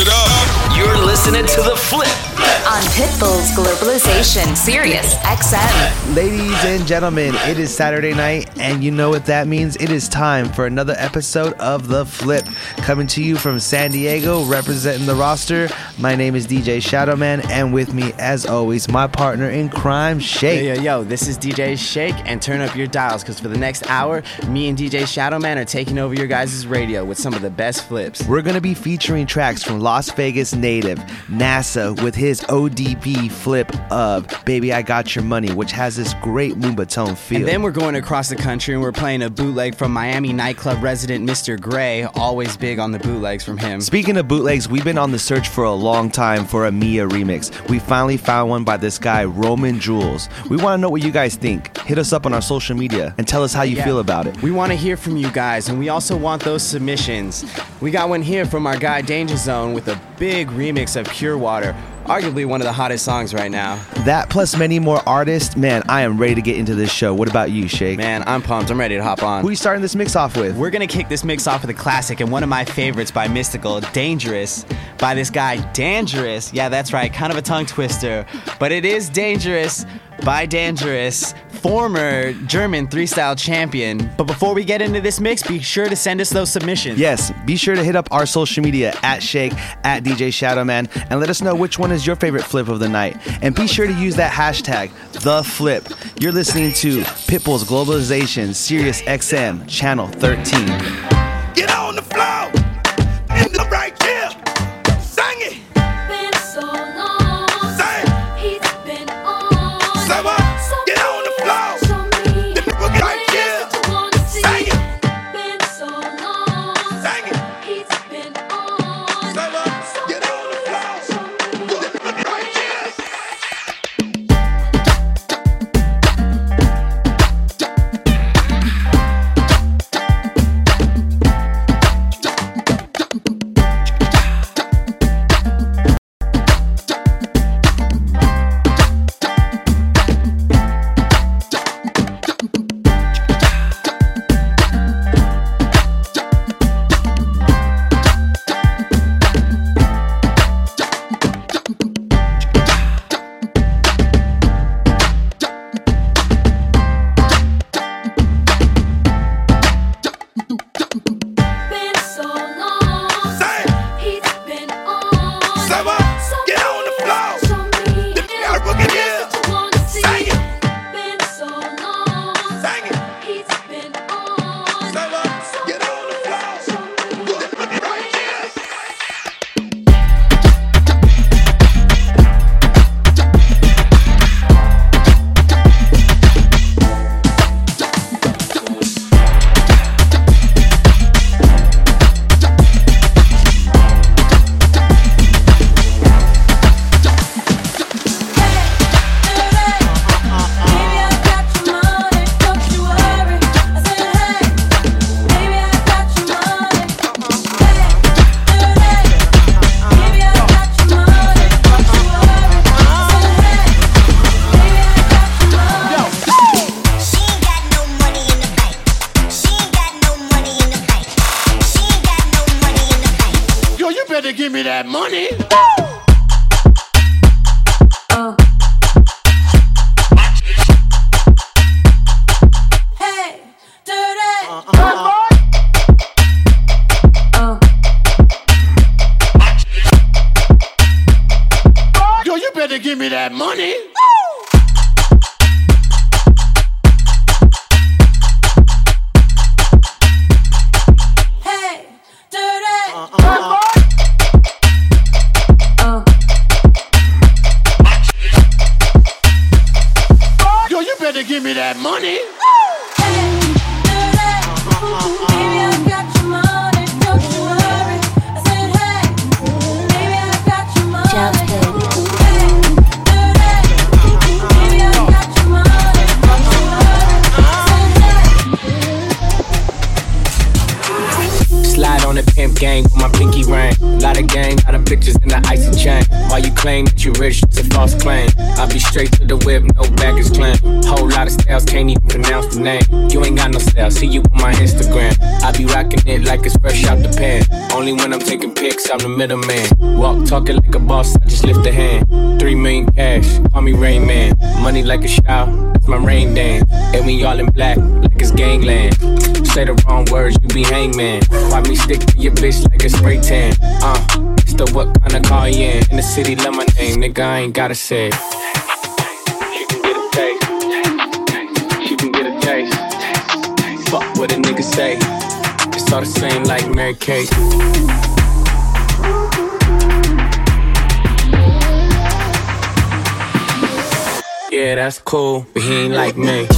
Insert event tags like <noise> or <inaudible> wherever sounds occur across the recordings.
it up. You're listening to The Flip on Pitbull's Globalization Sirius XM. Ladies and gentlemen, it is Saturday night, and you know what that means. It is time for another episode of The Flip. Coming to you from San Diego, representing the roster. My name is DJ Shadowman, and with me, as always, my partner in crime, Sh8k. Yo, yo, yo, this is DJ Sh8k, and turn up your dials because for the next hour, me and DJ Shadowman are taking over your guys' radio with some of the best flips. We're going to be featuring tracks from Las Vegas native NASA with his ODB flip of Baby I Got Your Money, which has this great Moombahton feel. And then we're going across the country and we're playing a bootleg from Miami nightclub resident Mr. Gray, always big on the bootlegs from him. Speaking of bootlegs, we've been on the search for a long time for a Mia remix. We finally found one by this guy, Roman Jewels. We want to know what you guys think. Hit us up on our social media and tell us how you Yeah. feel about it. We want to hear from you guys, and we also want those submissions. We got one here from our guy Danger Zone with a big remix of Pure Water, arguably one of the hottest songs right now. That plus many more artists, man, I am ready to get into this show. What about you, Sh8k? Man, I'm pumped. I'm ready to hop on. Who you starting this mix off with? We're gonna kick this mix off with a classic and one of my favorites by Mystikal, Dangerous, by this guy Dangerous. Yeah, that's right, kind of a tongue twister, but it is Dangerous by Dangerous, former German three style champion. But before we get into this mix, be sure to send us those submissions. Yes, be sure to hit up our social media at Sh8k, at DJ Shadowman, and let us know which one is your favorite flip of the night. And be sure to use that hashtag, the flip. You're listening to Pitbull's Globalization, Sirius XM, Channel 13. Get on the floor. Better give me that money. Yo, you better give me that money. straight to the whip, no baggage claim. Whole lot of styles, can't even pronounce the name. You ain't got no style, see you on my Instagram. I be rocking it like it's fresh out the pan. Only when I'm taking pics, I'm the middleman. Walk talking like a boss, I just lift a hand. Three million cash, call me Rain Man. Money like a shower, it's my rain dance. And we all in black, like it's gangland. Say the wrong words, you be hangman. Why me stick to your bitch like a spray tan? Uh, it's what kind of car you in? In the city, love my name, nigga, I ain't gotta say. what a nigga say. It's all the same like Mary Kate. Yeah, that's cool, but he ain't like me.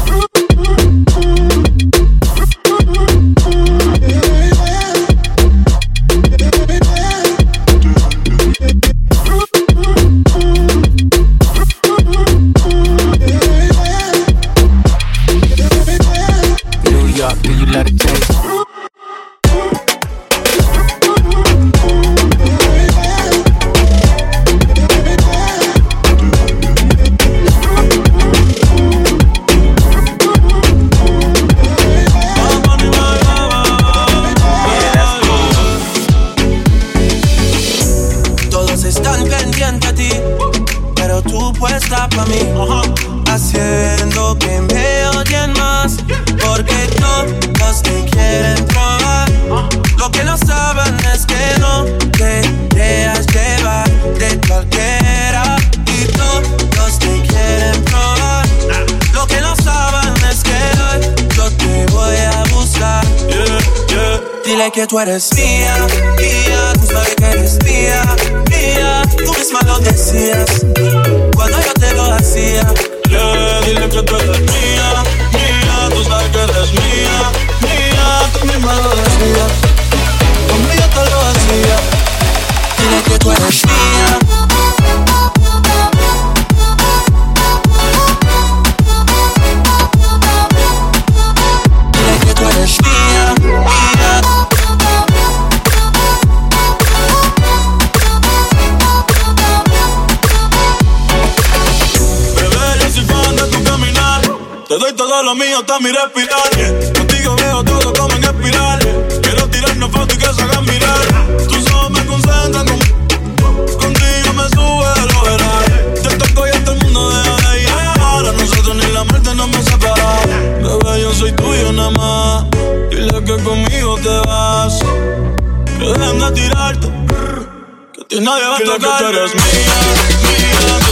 No va a tocar. Que tú eres mía, mía.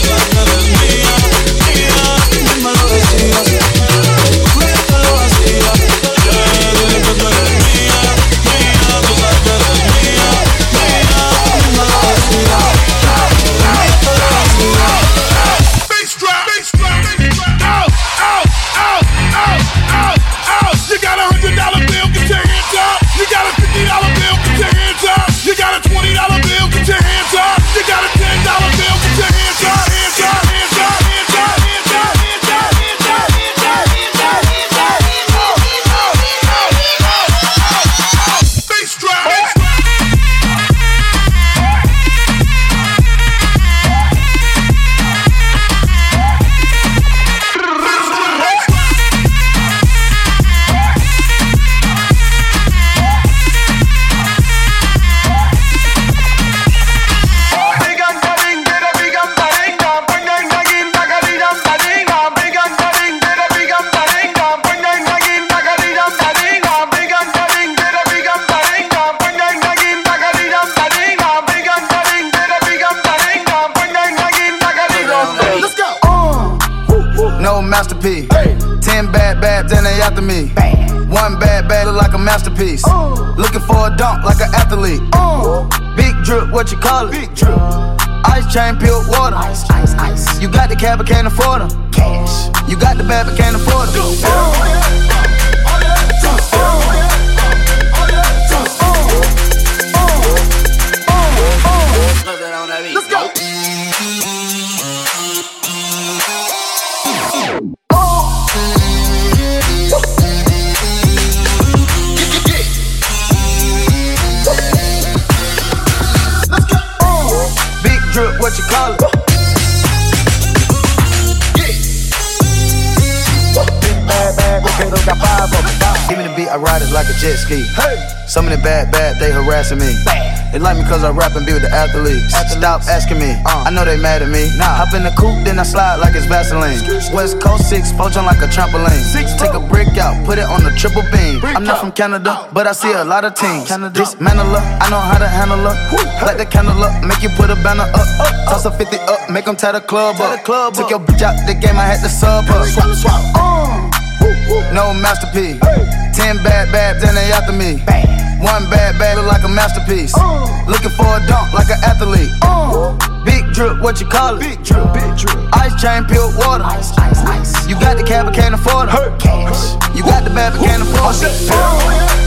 Harassing me. They like me cause I rap and be with the athletes. Stop asking me, I know they mad at me. Nah. Hop in the coupe, then I slide like it's Vaseline. West Coast 6, poach on like a trampoline. Six, Take a brick out, put it on the triple beam. I'm not from Canada, but I see a lot of teams. Dismantle her, I know how to handle her. Light the candle up, make you put a banner up. Toss a 50 up, make them tie the club up. Took your bitch out the game, I had to sub her. Swap, swap. No masterpiece. Ten bad babs and they after me. One bad bag look like a masterpiece. Uh. Looking for a dunk like an athlete. Uh. Big drip, what you call it? Big drip, big drip. Ice chain, pure water. Ice, ice, ice. You got the cab, but can't afford it. Cash. You got the bad, but can't afford it.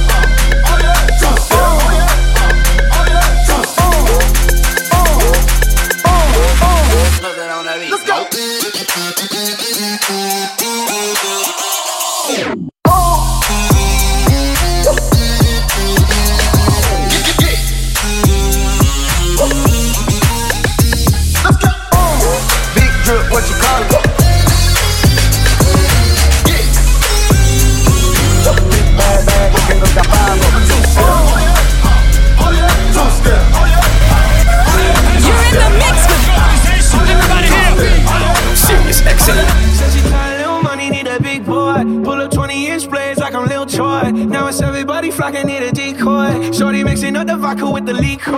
Everybody flocking, need a decoy. Shorty mixing up the vodka with the liquor.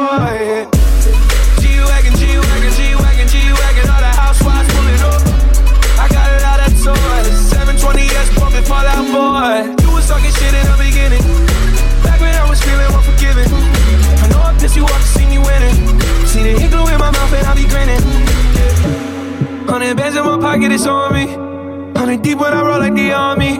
G-Wagon, G-Wagon, G-Wagon, G-Wagon. All the housewives pulling up. I got a lot of toys. 720S pumping Fall Out Boy. You was talking shit in the beginning. Back when I was feeling unforgiving. I know I pissed you off to see me winning. See the hit glue in my mouth and I be grinning. Hundred bands in my pocket, it's on me. Hundred deep when I roll like the army.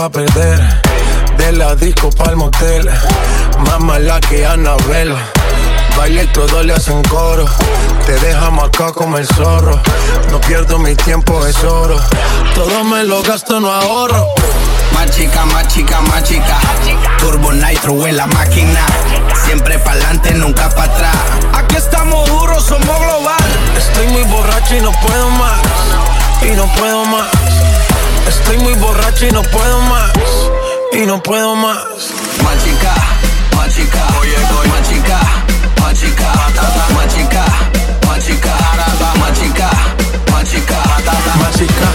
Para perder. De la disco pa'l motel. Más mala que Anabel. Baile todo le hacen coro. Te deja acá como el zorro. No pierdo mi tiempo, es oro. Todo me lo gasto, no ahorro. Más chica, más chica, más chica. Turbo Nitro en la máquina. Siempre pa'lante, nunca para atrás. Aquí estamos duros, somos global. Estoy muy borracho y no puedo más. Y no puedo más. Estoy muy borracho y no puedo más. Y no puedo más. Machica, machica. Oye, oye. Machica, machica. Machica, machica. Machica, machica. Machica, machica.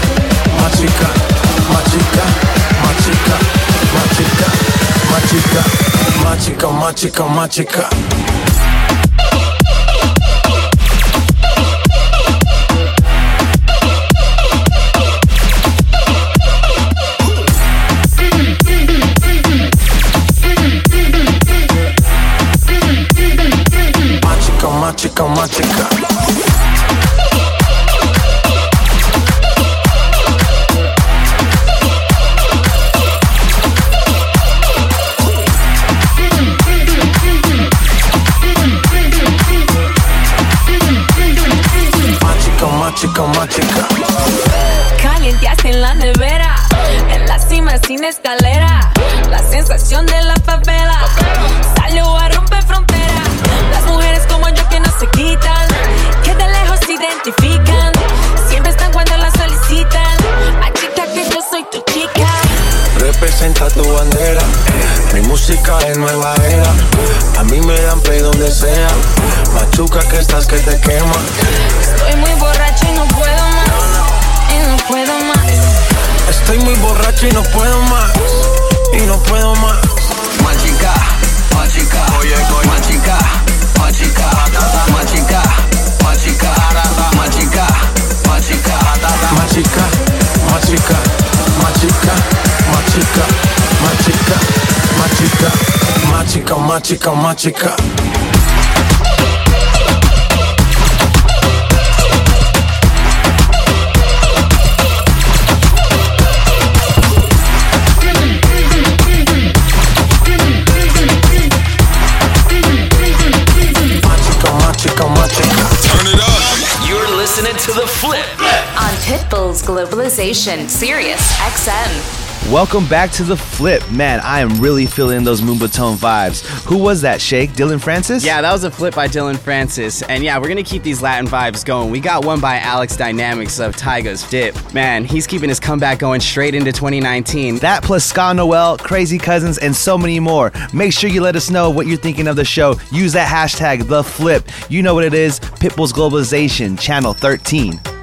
Machica, machica. Machica, machica. Machica, machica, machica. Chica, más chica. Calienteaste en la nevera, en la cima sin escalera. La sensación de la favela Representa tu bandera. Mi música es nueva era. A mí me dan play donde sea. Machuca que estás que te quema. Estoy muy borracho y no puedo más. Y no puedo más. Estoy muy borracho y no puedo más. Y no puedo más. Machica, machica, machica, machica, machica, machica, machica, Machica, machica, machica, machica, You're listening to The Flip. On Pitbull's Globalization, Sirius XM. Welcome back to the flip. Man, I am really feeling those Moombahton vibes. Who was that, Sh8k? Dillon Francis? Yeah, that was a flip by Dillon Francis. And yeah, we're gonna keep these Latin vibes going. We got one by Alex Dynamics of Tyga's Dip. Man, he's keeping his comeback going straight into 2019. That plus Sak Noel, Crazy Cousins, and so many more. Make sure you let us know what you're thinking of the show. Use that hashtag, the flip. You know what it is Pitbull's Globalization, Channel 13.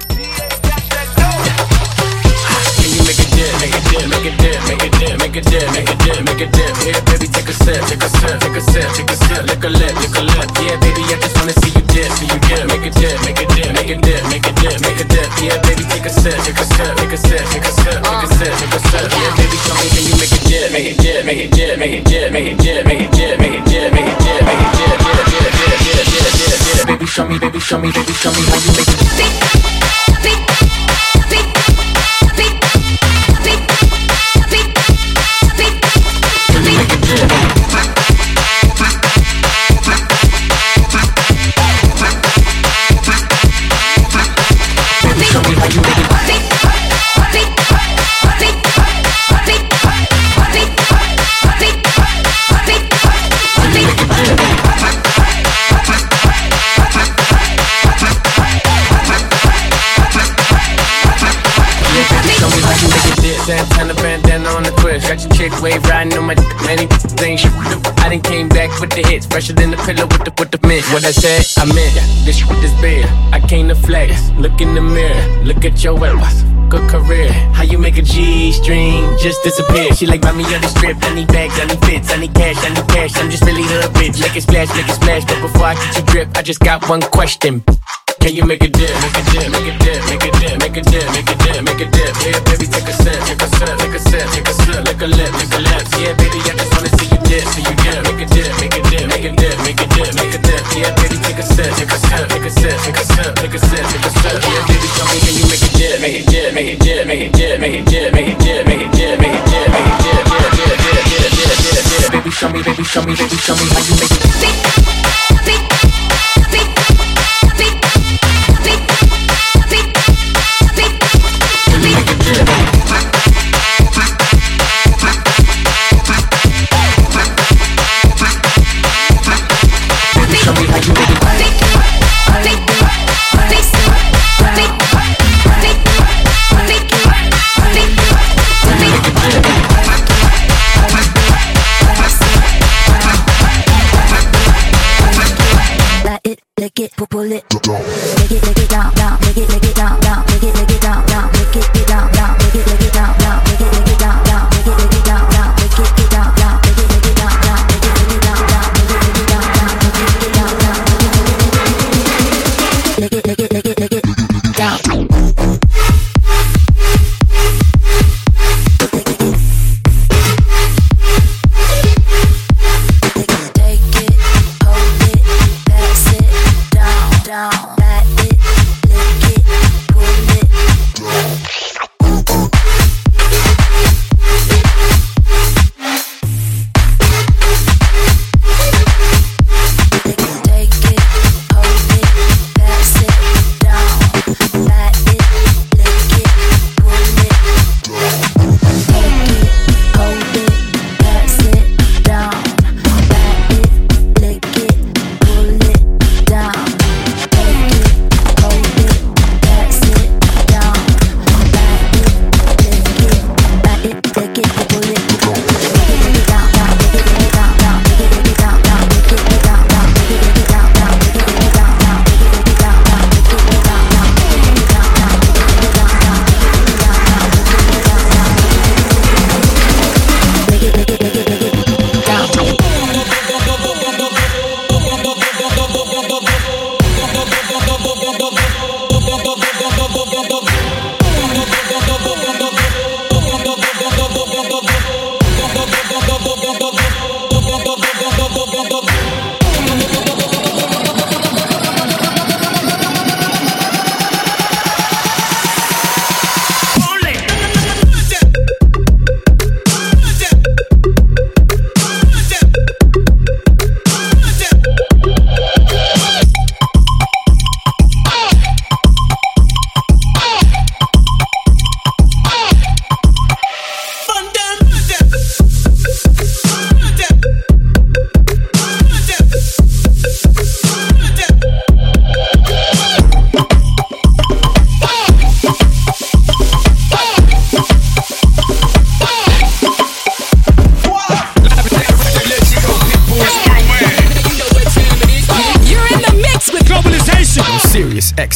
Dip, make a dip, make a dip, make a dip, dip, dip. Yeah, baby, take a sip, take a sip, take a sip, take a sip. Lick a lip, lick a lip. Yeah, baby, I just wanna see you dip, see you dip. Make a dip, make a dip, make a dip, make a dip, make a dip. Yeah, baby, take a sip, take a sip, take a sip, take a sip, take a sip, take a sip. Yeah, baby, show me can you make a dip, make a dip, make a dip, make a dip, make a dip, make a dip, make a dip, make a dip, make a dip, dip, dip, dip, dip, dip, dip, dip. Baby, show me, baby, show me, baby, show me how you make a wave riding on my. Many things. I done came back with the hits. Fresher than the pillow with the with the mint. What I said, I meant. This shit is big. I came to flex. Look in the mirror. Look at your weapons. Good career. How you make a G string just disappear? She like buy me on the strip. I need bags, I need fits, I need cash, I need cash. I'm just really hood bitch. Make it splash, make it splash. But before I get you drip, I just got one question. Can you make a dip? Make a dip, make a dip, make a dip, make a dip, make a dip, make a dip. Yeah, baby, take a sip, take a sip, take a sip, take a sip, lick a lip, lick a lips. Yeah, baby, I just wanna see you dip, see you dip. Make a dip, make a dip, make a dip, make a dip, make a dip. Yeah, baby, take a sip, take a sip, take a sip, take a sip, take a sip, take a sip. Yeah, baby, tell me can you make a dip? Make a dip, make a dip, make a dip, make a dip, make a dip, make a dip, make a dip, make a dip, yeah, yeah, yeah, yeah, yeah, yeah, yeah. Baby, show me, baby, show me, baby, show me how you make it.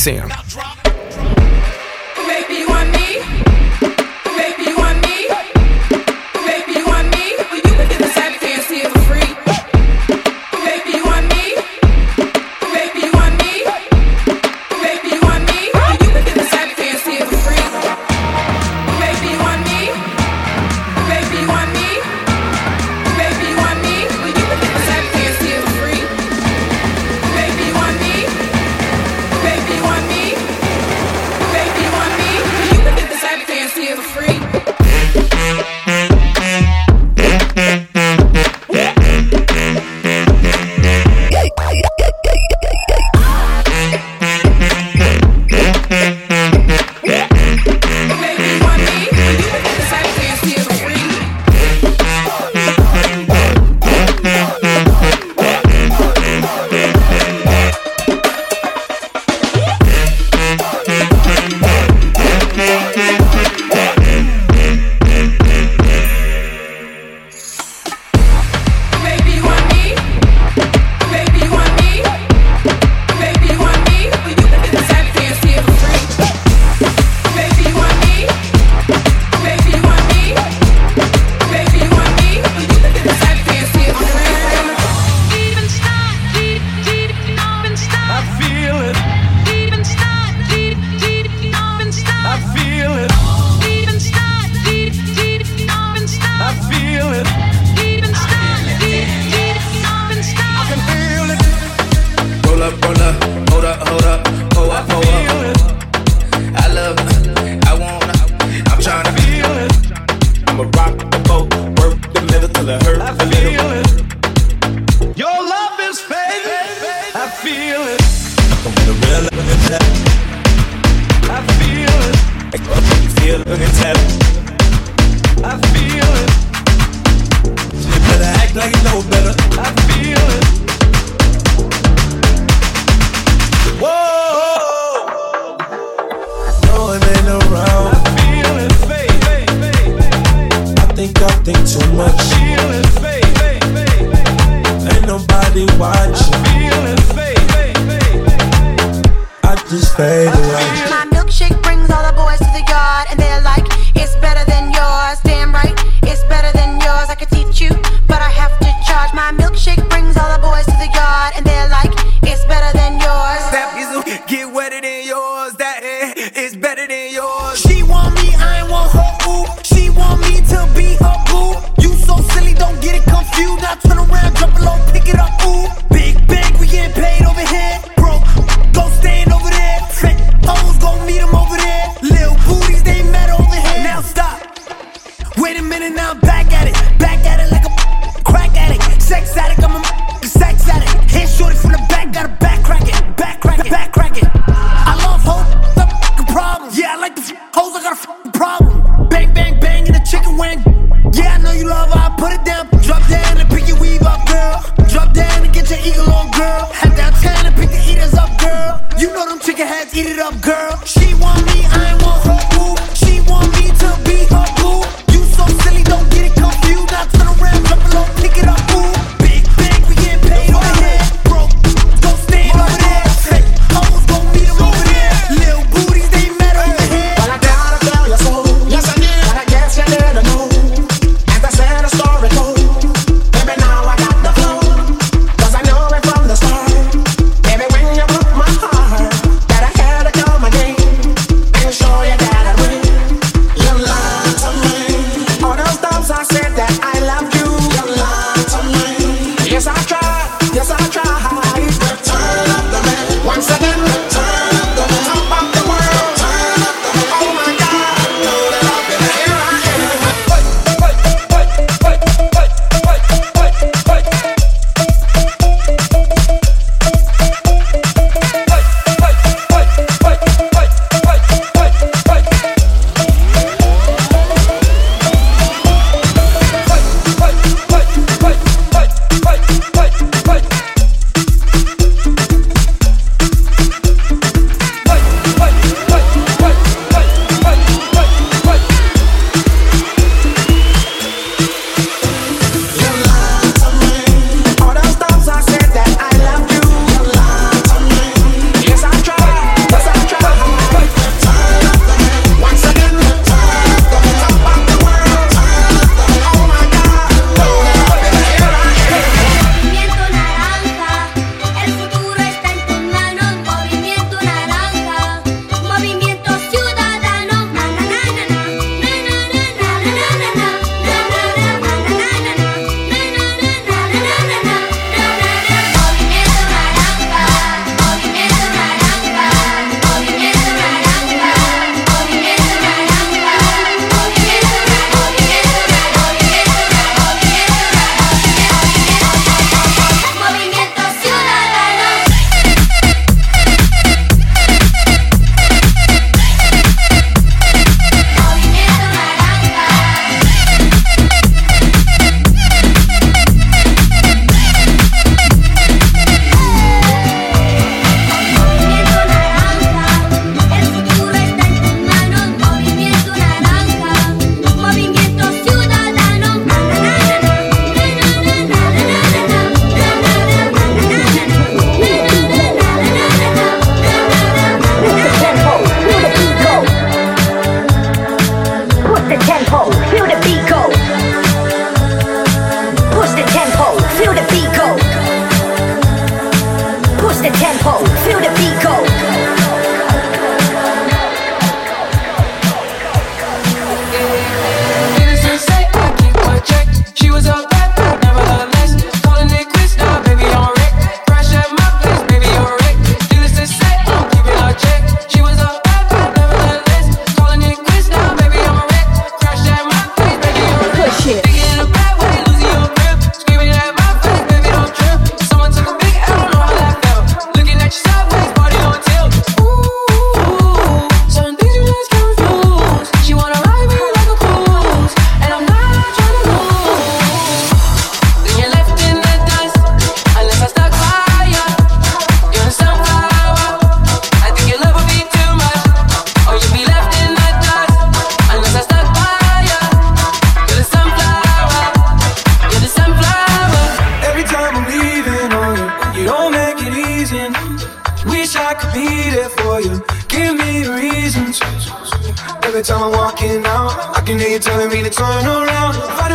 Sam. Eat it up, girl. She want me, I want time I'm walking out, I can hear you telling me to turn around.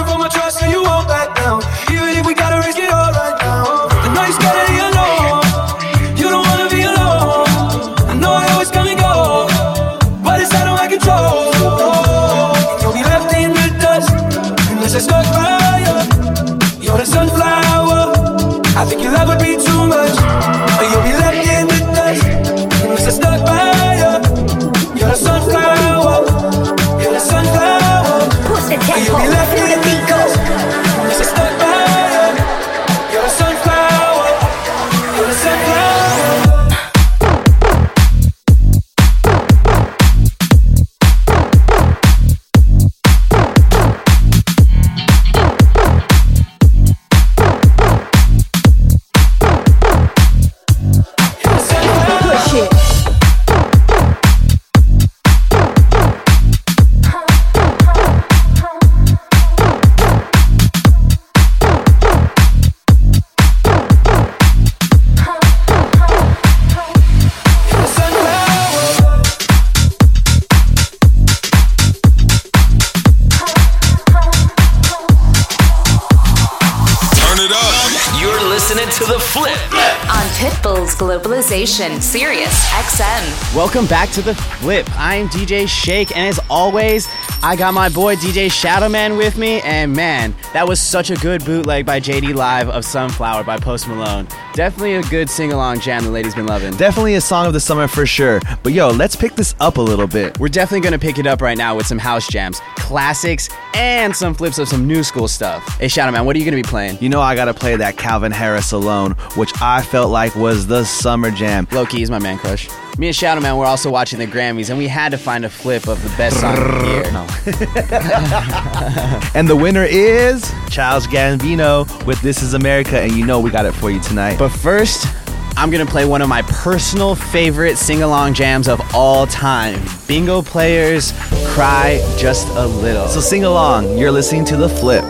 Welcome back to the Flip. I'm DJ Sh8k, and as always, I got my boy DJ Shadowman with me. And man, that was such a good bootleg by JD Live of Sunflower by Post Malone. Definitely a good sing along jam the ladies been loving. Definitely a song of the summer for sure. But yo, let's pick this up a little bit. We're definitely gonna pick it up right now with some house jams, classics, and some flips of some new school stuff. Hey, Shadowman, what are you gonna be playing? You know I gotta play that Calvin Harris alone, which I felt like was the summer jam. Low key is my man crush. Me and Shadowman were also watching the Grammys, and we had to find a flip of the best song of the year. <laughs> And the winner is Childish Gambino with This Is America, and you know we got it for you tonight. But first, I'm gonna play one of my personal favorite sing-along jams of all time. Bingo players cry just a little. So sing along. You're listening to The Flip.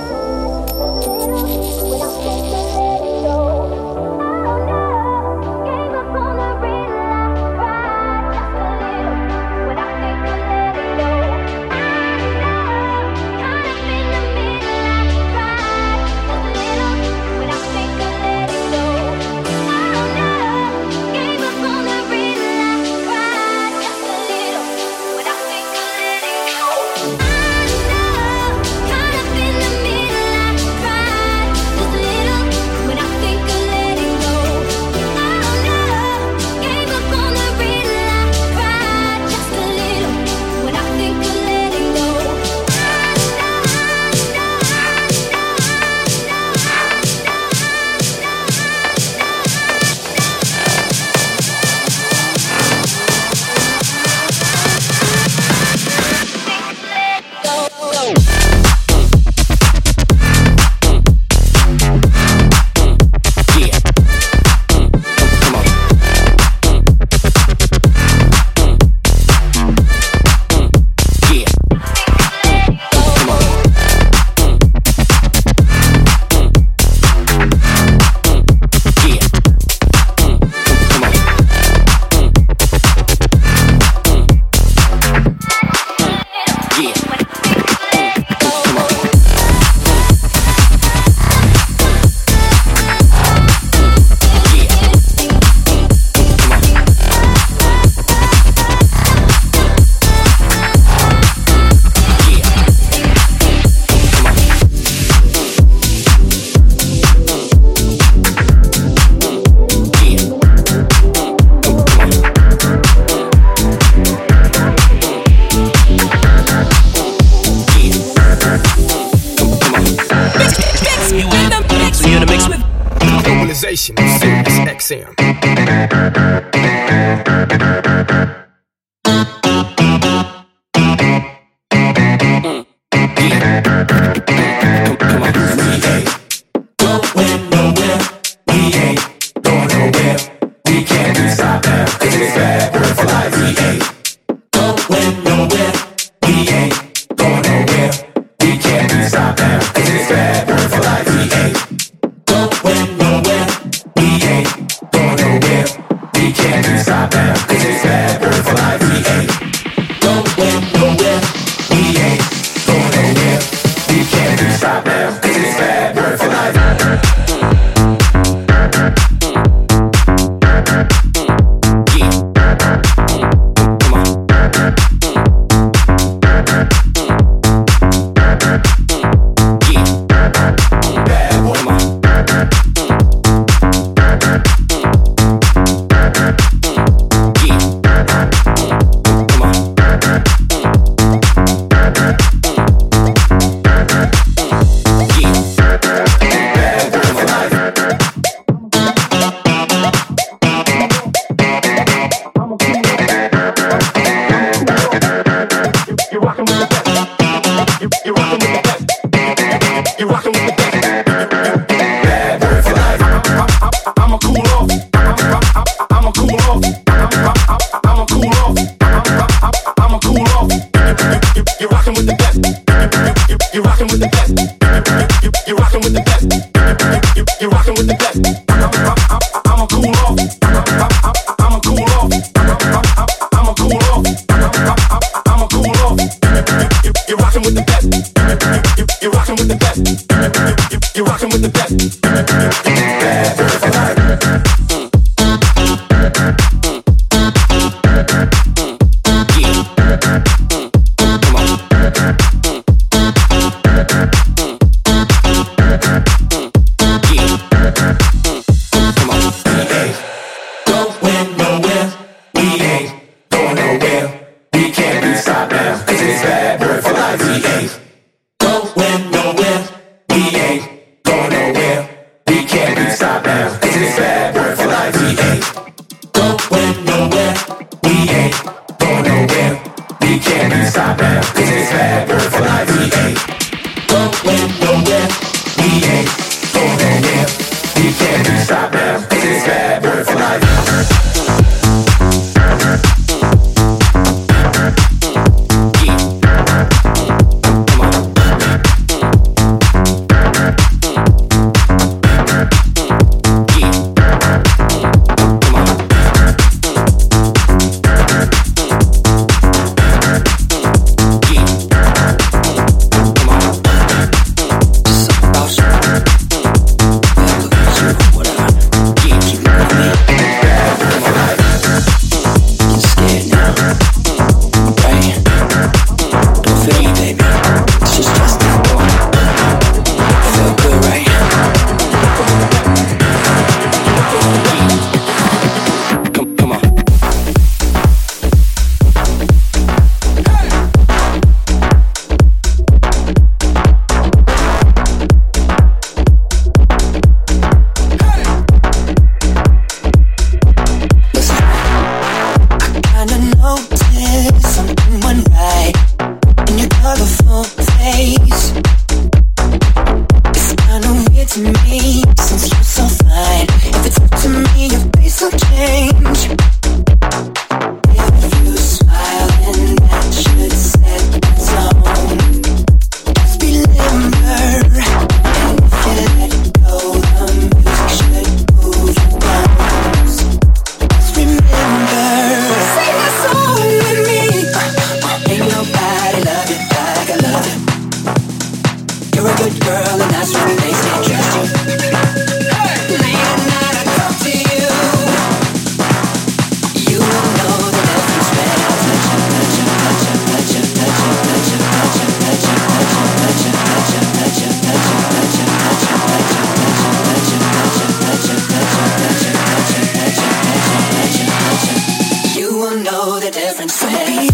different sweaty.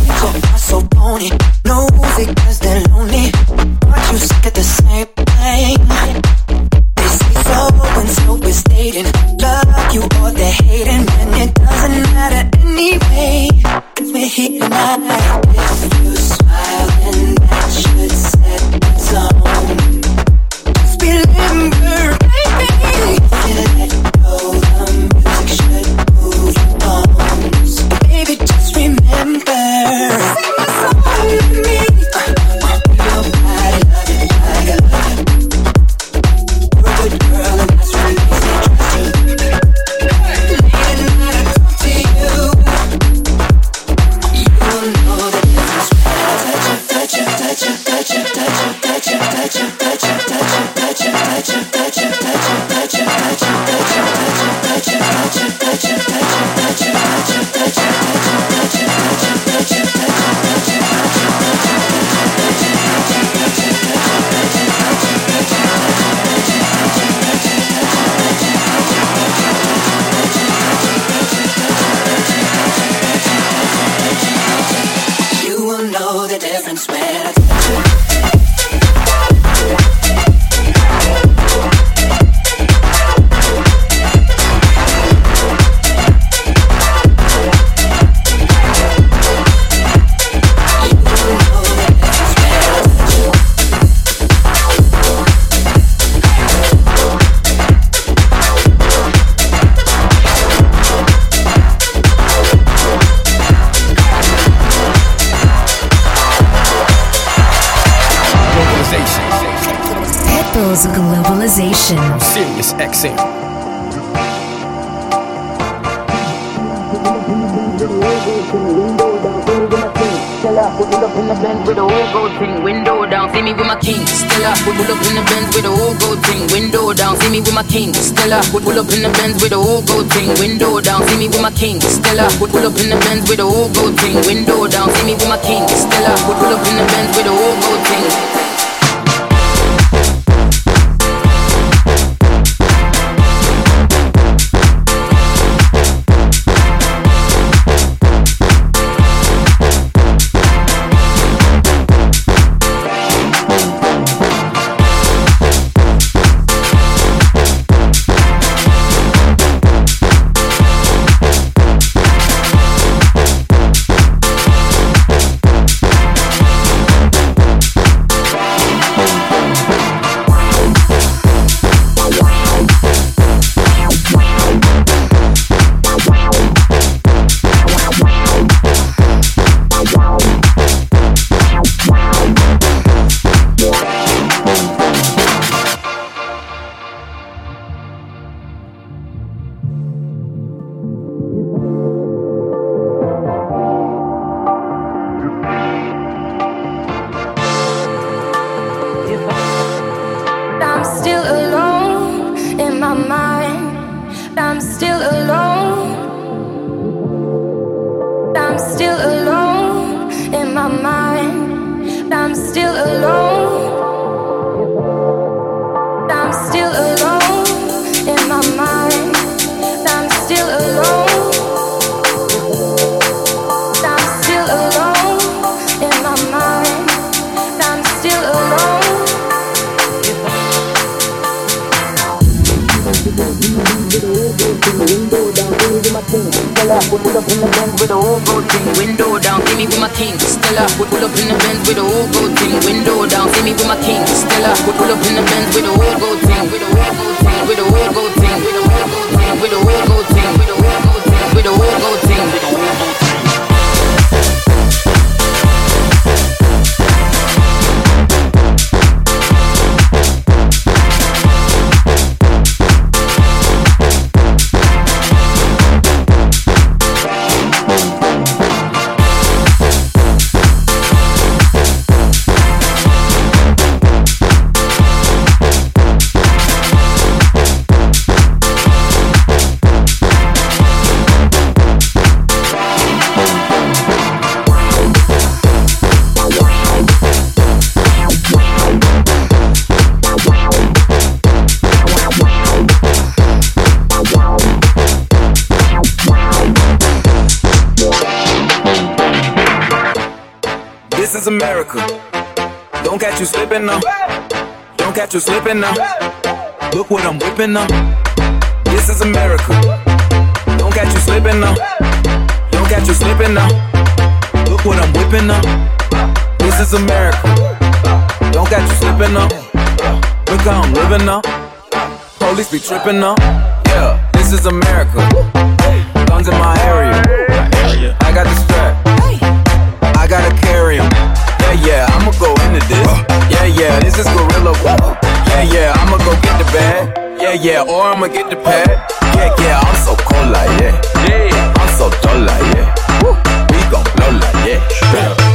Her so bony, no weakness, then Pitbull's Globalization. Sirius XM. Stella, we pull up in the Benz with a whole gold thing, window down. See me with my king. Stella, we pull up in the Benz with a whole gold thing, window down. See me with my king. Stella, we pull up in the Benz with a whole gold thing, window down. See me with my king. Stella, we pull up in the Benz with a whole gold thing, window down. See me with my king. Stella, we pull up in the Benz with a whole gold thing. Pull up in the Benz with a whole gold thing, window down. See me with my king. Stella, pull up in the Benz with a whole gold thing, window down. See me with my king. Stella, pull up in the Benz with a whole gold thing, with a whole gold thing, with a whole gold thing, with a whole gold thing, with a whole gold thing, with a whole gold thing, with a whole gold thing. Don't catch you slipping now. Look what I'm whipping now. This is America. Don't catch you slipping now. Don't catch you slipping now. Look what I'm whipping now. This is America. Don't catch you slipping now. Look how I'm living now. Police be tripping now. Yeah, this is America. Guns in my area. I got the strap. I gotta carry 'em. Yeah, yeah, I'ma go into this. Yeah, this is gorilla. Yeah, yeah, I'ma go get the bag. Yeah, yeah, or I'ma get the pad. Yeah, yeah, I'm so cold like yeah. Yeah, I'm so dull like yeah. Woo, we gon' blow like yeah.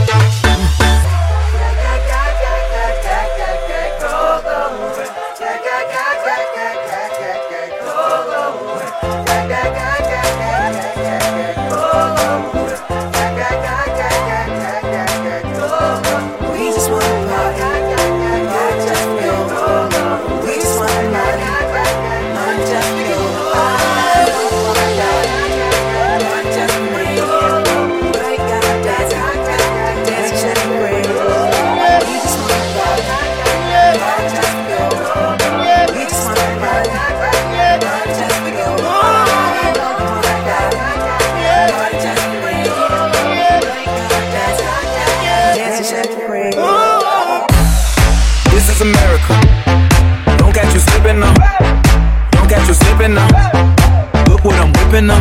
Whipping now.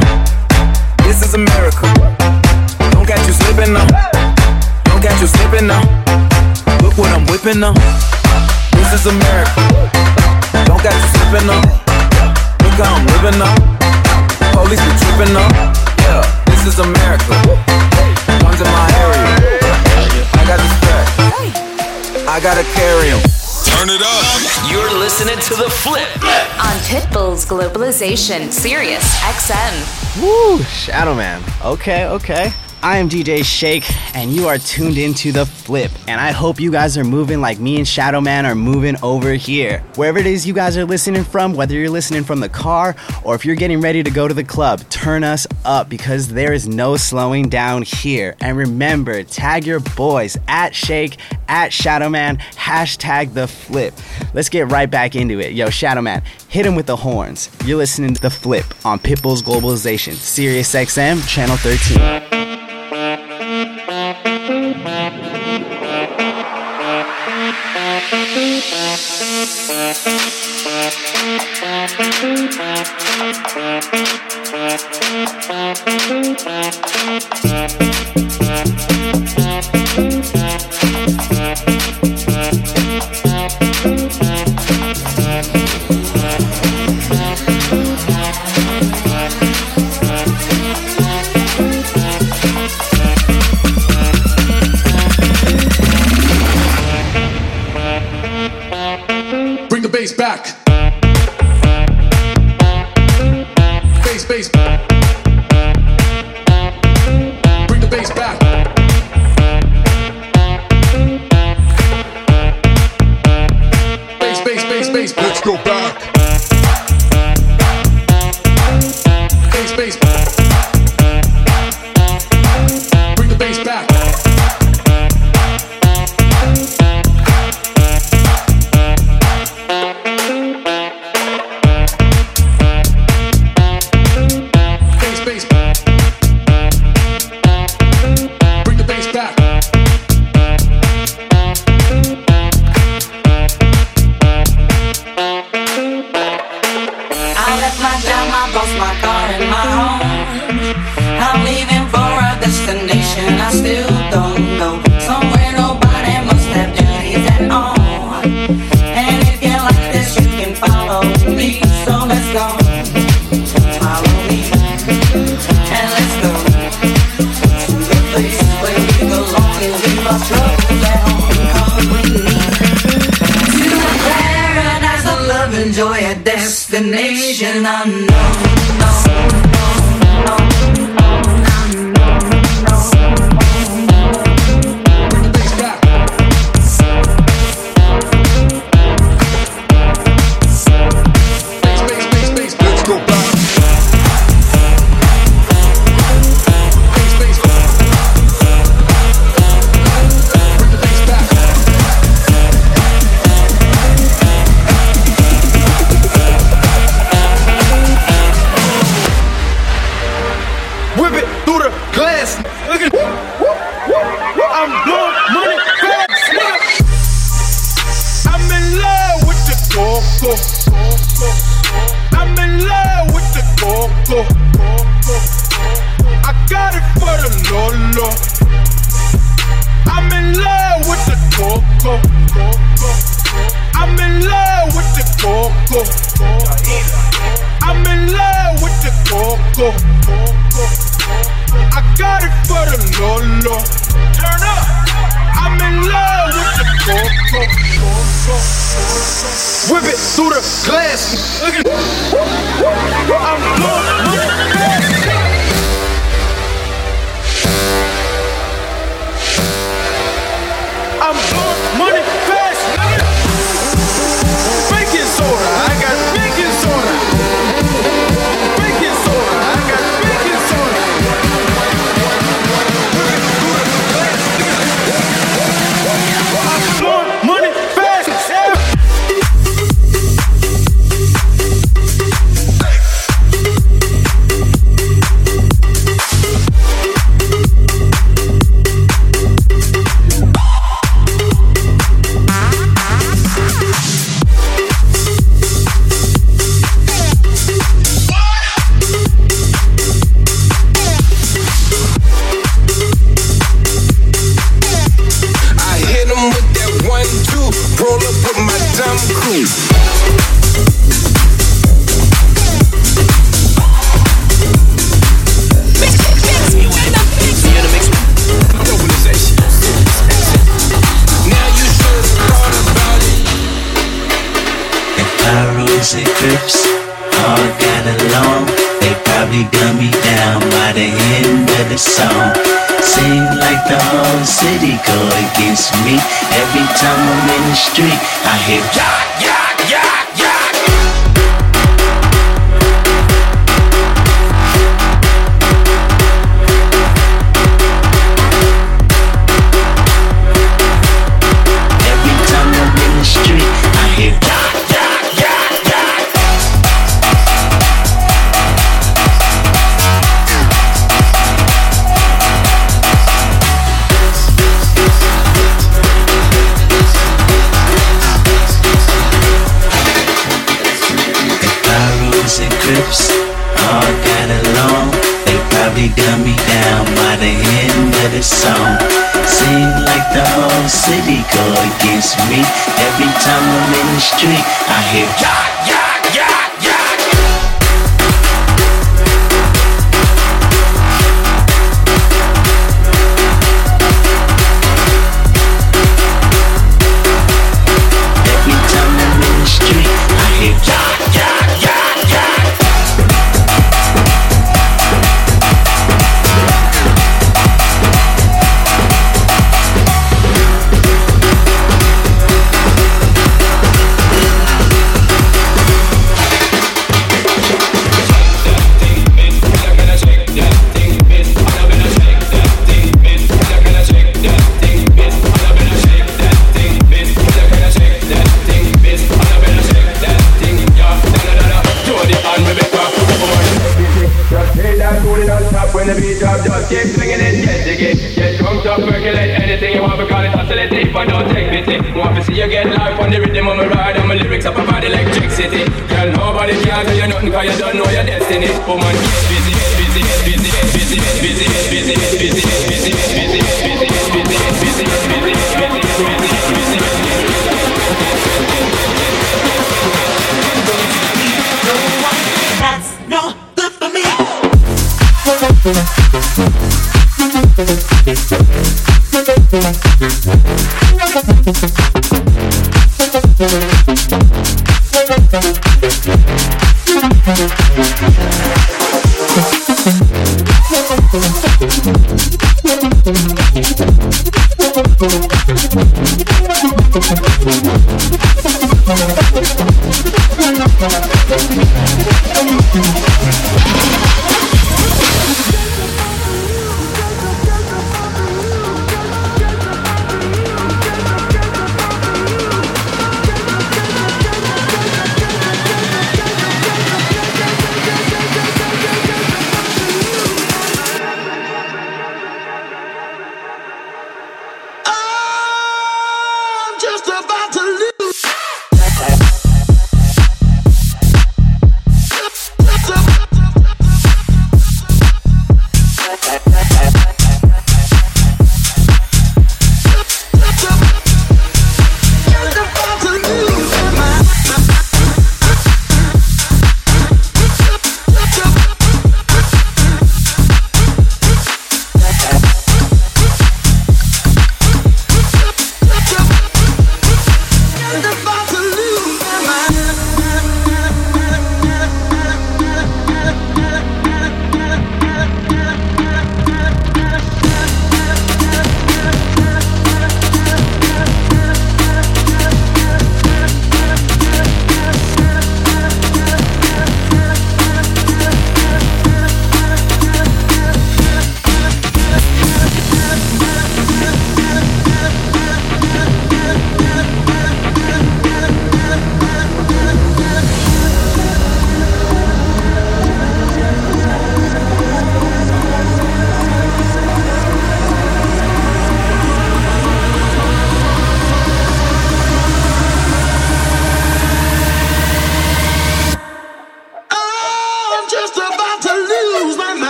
This is America. Don't catch you slipping now. Don't catch you slipping now. Look what I'm whipping now. This is America. Don't got you slipping up. Look how I'm living up. Police be tripping up. Yeah, this is America. One's in my area. I got the strap. I gotta carry 'em. Turn it up. You're listening to The Flip. On Pitbull's Globalization, Sirius XM. Woo, Shadowman. Okay, okay. I am DJ Sh8k, and you are tuned into The Flip. And I hope you guys are moving like me and Shadowman are moving over here. Wherever it is you guys are listening from, whether you're listening from the car or if you're getting ready to go to the club, turn us up because there is no slowing down here. And remember, tag your boys at Sh8k, at Shadowman, hashtag The Flip. Let's get right back into it. Yo, Shadowman, hit him with the horns. You're listening to The Flip on Pitbull's Globalization, Sirius XM, Channel 13. Destination unknown.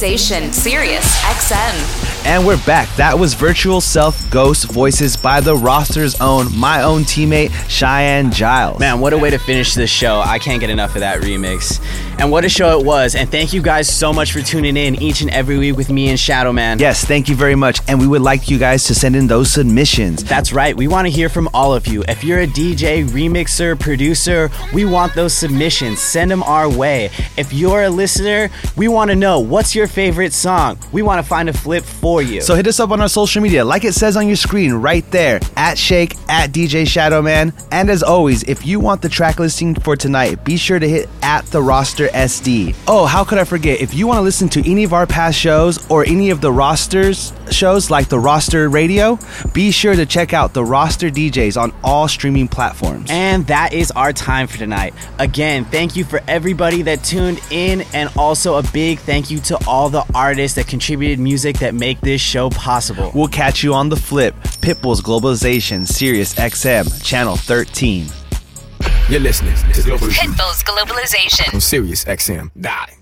Globalization, Sirius XM. And we're back. That was Virtual Self Ghost Voices by the roster's own, my own teammate, Cheyenne Giles. Man, what a way to finish this show. I can't get enough of that remix. And what a show it was. And thank you guys so much for tuning in each and every week with me and Shadowman. Yes, thank you very much. And we would like you guys to send in those submissions. That's right. We want to hear from all of you. If you're a DJ, remixer, producer, we want those submissions. Send them our way. If you're a listener, we want to know what's your favorite song. We want to find a flip for you. So hit us up on our social media, like it says on your screen right there, at Sh8k, at DJ Shadowman. And as always, if you want the track listing for tonight, be sure to hit at the roster SD. Oh, how could I forget? If you want to listen to any of our past shows or any of the rosters shows like the roster radio, be sure to check out the roster DJs on all streaming platforms. And that is our time for tonight. Again, thank you for everybody that tuned in, and also a big thank you to all the artists that contributed music that make this show possible. We'll catch you on the flip. Pitbull's Globalization, Sirius XM, Channel 13. You're listening to Pitbull's Globalization. on Sirius XM. Die.